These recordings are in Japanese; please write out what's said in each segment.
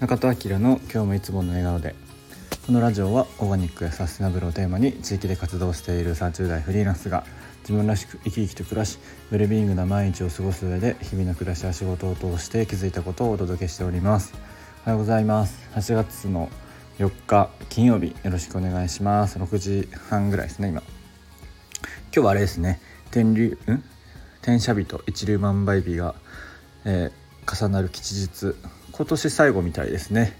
中戸明の今日もいつもの笑顔でこのラジオはオーガニックやサステナブルをテーマに地域で活動している30代フリーランスが自分らしく生き生きと暮らしウェルビーイングな毎日を過ごす上で日々の暮らしや仕事を通して気づいたことをお届けしております。おはようございます8月の4日金曜日よろしくお願いします。6時半ぐらいですね今。今日はあれですね。天竜ん？天赦日と一粒万倍日が、えー、重なる吉日。今年最後みたいですね。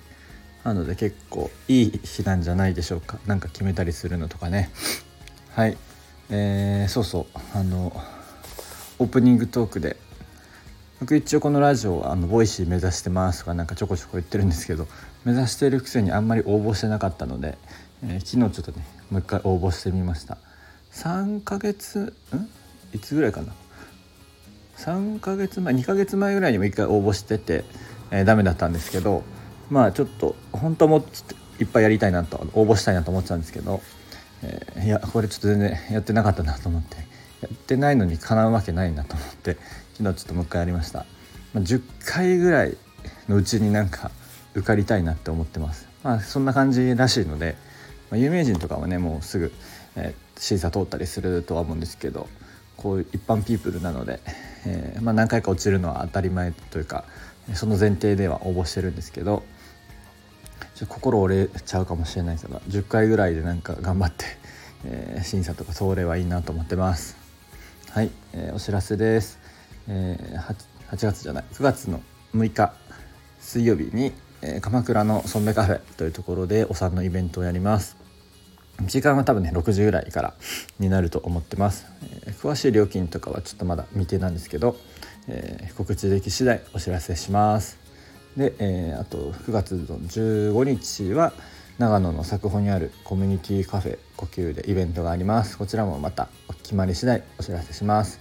なので結構いい日なんじゃないでしょうか。何か決めたりするのとかね。はい。えー、そうそう。あのオープニングトークで。僕一応このラジオはあのボイシー目指してますとかなんかちょこちょこ言ってるんですけど目指してるくせにあんまり応募してなかったので、えー、昨日ちょっとねもう一回応募してみました。3ヶ月ん？いつぐらいかな？3ヶ月前2ヶ月前ぐらいにも一回応募しててえー、ダメだったんですけどまあちょっと本当もいっぱいやりたいなと応募したいなと思ってたんですけど、えー、いやこれちょっと全然やってなかったなと思ってやってないのにかなうわけないなと思って昨日ちょっともう一回やりました、まあ、10回ぐらいのうちになんか受かりたいなって思ってます。まあそんな感じらしいので、まあ、有名人とかはねもうすぐ、えー、審査通ったりするとは思うんですけどこういう一般ピープルなので、えーまあ、何回か落ちるのは当たり前というかその前提では応募してるんですけどちょ心折れちゃうかもしれないけど10回ぐらいでなんか頑張って、えー、審査とか通ればいいなと思ってます。はい、えー、お知らせです、えー、8, 8月じゃない9月の6日水曜日に、えー、鎌倉のソンベカフェというところでお産のイベントをやります。時間は多分ね6時ぐらいからになると思ってます、えー、詳しい料金とかはちょっとまだ未定なんですけど、えー、告知でき次第お知らせします。で、えー、あと9月の15日は長野の作保にあるコミュニティカフェ呼吸でイベントがあります。こちらもまたお決まり次第お知らせします。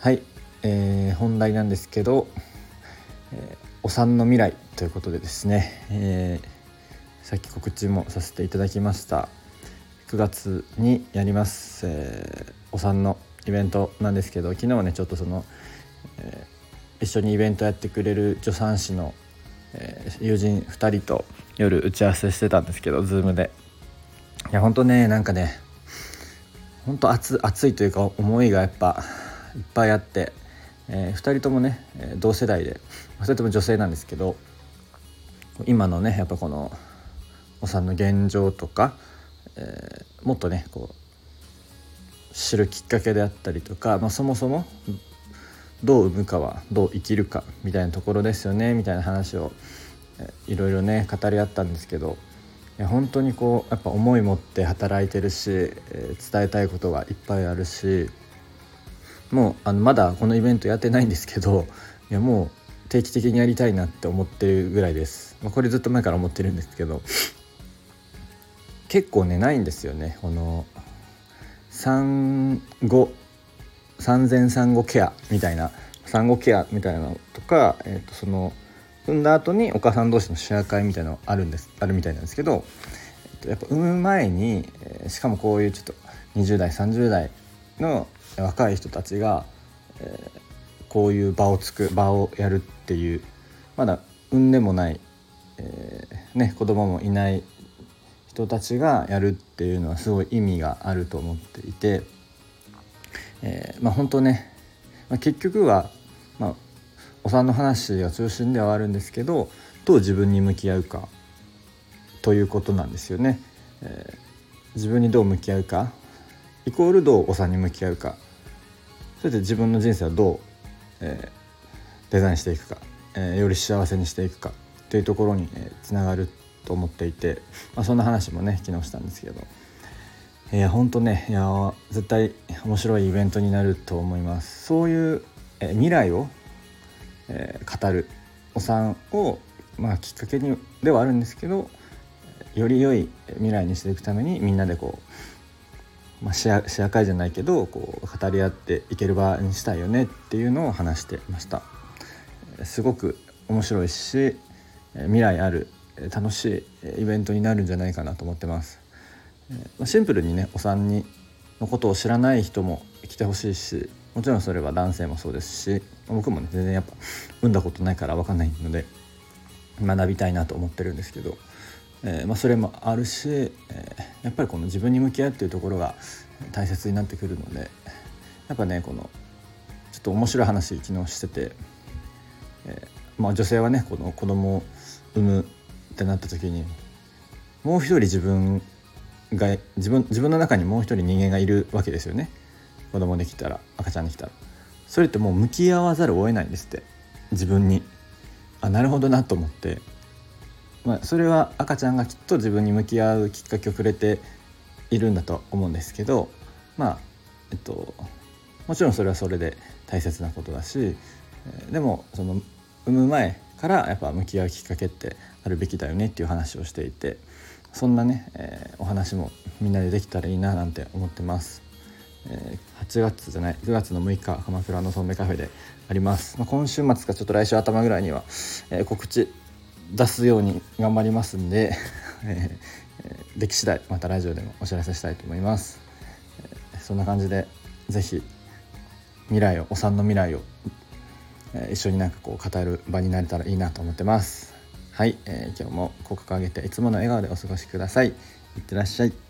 はい、えー、本題なんですけど、えー、お産の未来ということでですね、えー、さっき告知もさせていただきました。9月にやります、えー、お産のイベントなんですけど昨日はねちょっとその、えー、一緒にイベントやってくれる助産師の、えー、友人2人と夜打ち合わせしてたんですけど Zoom で。いやほんとねなんかねほんと熱熱いというか思いがやっぱいっぱいあって、えー、2人ともね同世代で2人とも女性なんですけど今のねやっぱこのお産の現状とかえー、もっとねこう知るきっかけであったりとか、まあ、そもそもどう産むかはどう生きるかみたいなところですよねみたいな話を、いろいろね語り合ったんですけど本当にこうやっぱ思い持って働いてるし、伝えたいことがいっぱいあるしもうあのまだこのイベントやってないんですけどいやもう定期的にやりたいなって思ってるぐらいです、まあ、これずっと前から思ってるんですけど結構ねないんですよね。この産後産前産後ケアみたいな産後ケアみたいなのとか、えー、とその産んだ後にお母さん同士のシェア会みたいなのあるんですあるみたいなんですけど、えー、とやっぱ産む前に、え、しかもこういうちょっと20代30代の若い人たちが、え、こういう場をつく場をやるっていうまだ産んでもない、えーね、子供もいない人たちがやるっていうのはすごい意味があると思っていて、えー、まあ本当ね、まあ、結局は、まあ、お産の話が中心ではあるんですけどどう自分に向き合うかということなんですよね。えー、自分にどう向き合うかイコールどうお産に向き合うかそれで自分の人生をどう、えー、デザインしていくか、えー、より幸せにしていくかというところに、えー、つながると思っていて、まあ、そんな話もね昨日したんですけどいや本当ねいや絶対面白いイベントになると思いますそういうえ未来を、えー、語るお産を、まあ、きっかけにではあるんですけどより良い未来にしていくためにみんなでこう、まあ、シェアシェア会じゃないけどこう語り合っていける場にしたいよねっていうのを話してましたすごく面白いし未来ある楽しいイベントになるんじゃないかなと思ってます。シンプルにねお産にのことを知らない人も来てほしいしもちろんそれは男性もそうですし僕もね全然やっぱ産んだことないから分かんないので学びたいなと思ってるんですけど、えー、まあ、それもあるし、えー、やっぱりこの自分に向き合うっていうところが大切になってくるのでやっぱねこのちょっと面白い話昨日してて、えー、まあ、女性はねこの子供を産むってなった時にもう一人自分が自分自分の中にもう一人人間がいるわけですよね。子供できたら赤ちゃんできたら。それってもう向き合わざるを得ないんですって。自分に。あなるほどなと思って、まあ、それは赤ちゃんがきっと自分に向き合うきっかけをくれているんだと思うんですけど。まあえっともちろんそれはそれで大切なことだし。でもその産む前からやっぱ向き合うきっかけってあるべきだよねっていう話をしていて。そんなね、え、お話もみんなでできたらいいななんて思ってます。えー、8月じゃない9月の6日鎌倉のソンベカフェであります、まあ、今週末かちょっと来週頭ぐらいには、えー、告知出すように頑張りますんで、えー、でき次第またラジオでもお知らせしたいと思います、えー、そんな感じで是非未来をお産の未来を、えー、一緒になんかこう語る場になれたらいいなと思ってます。はい、えー、今日も口角上げていつもの笑顔でお過ごしください。いってらっしゃい。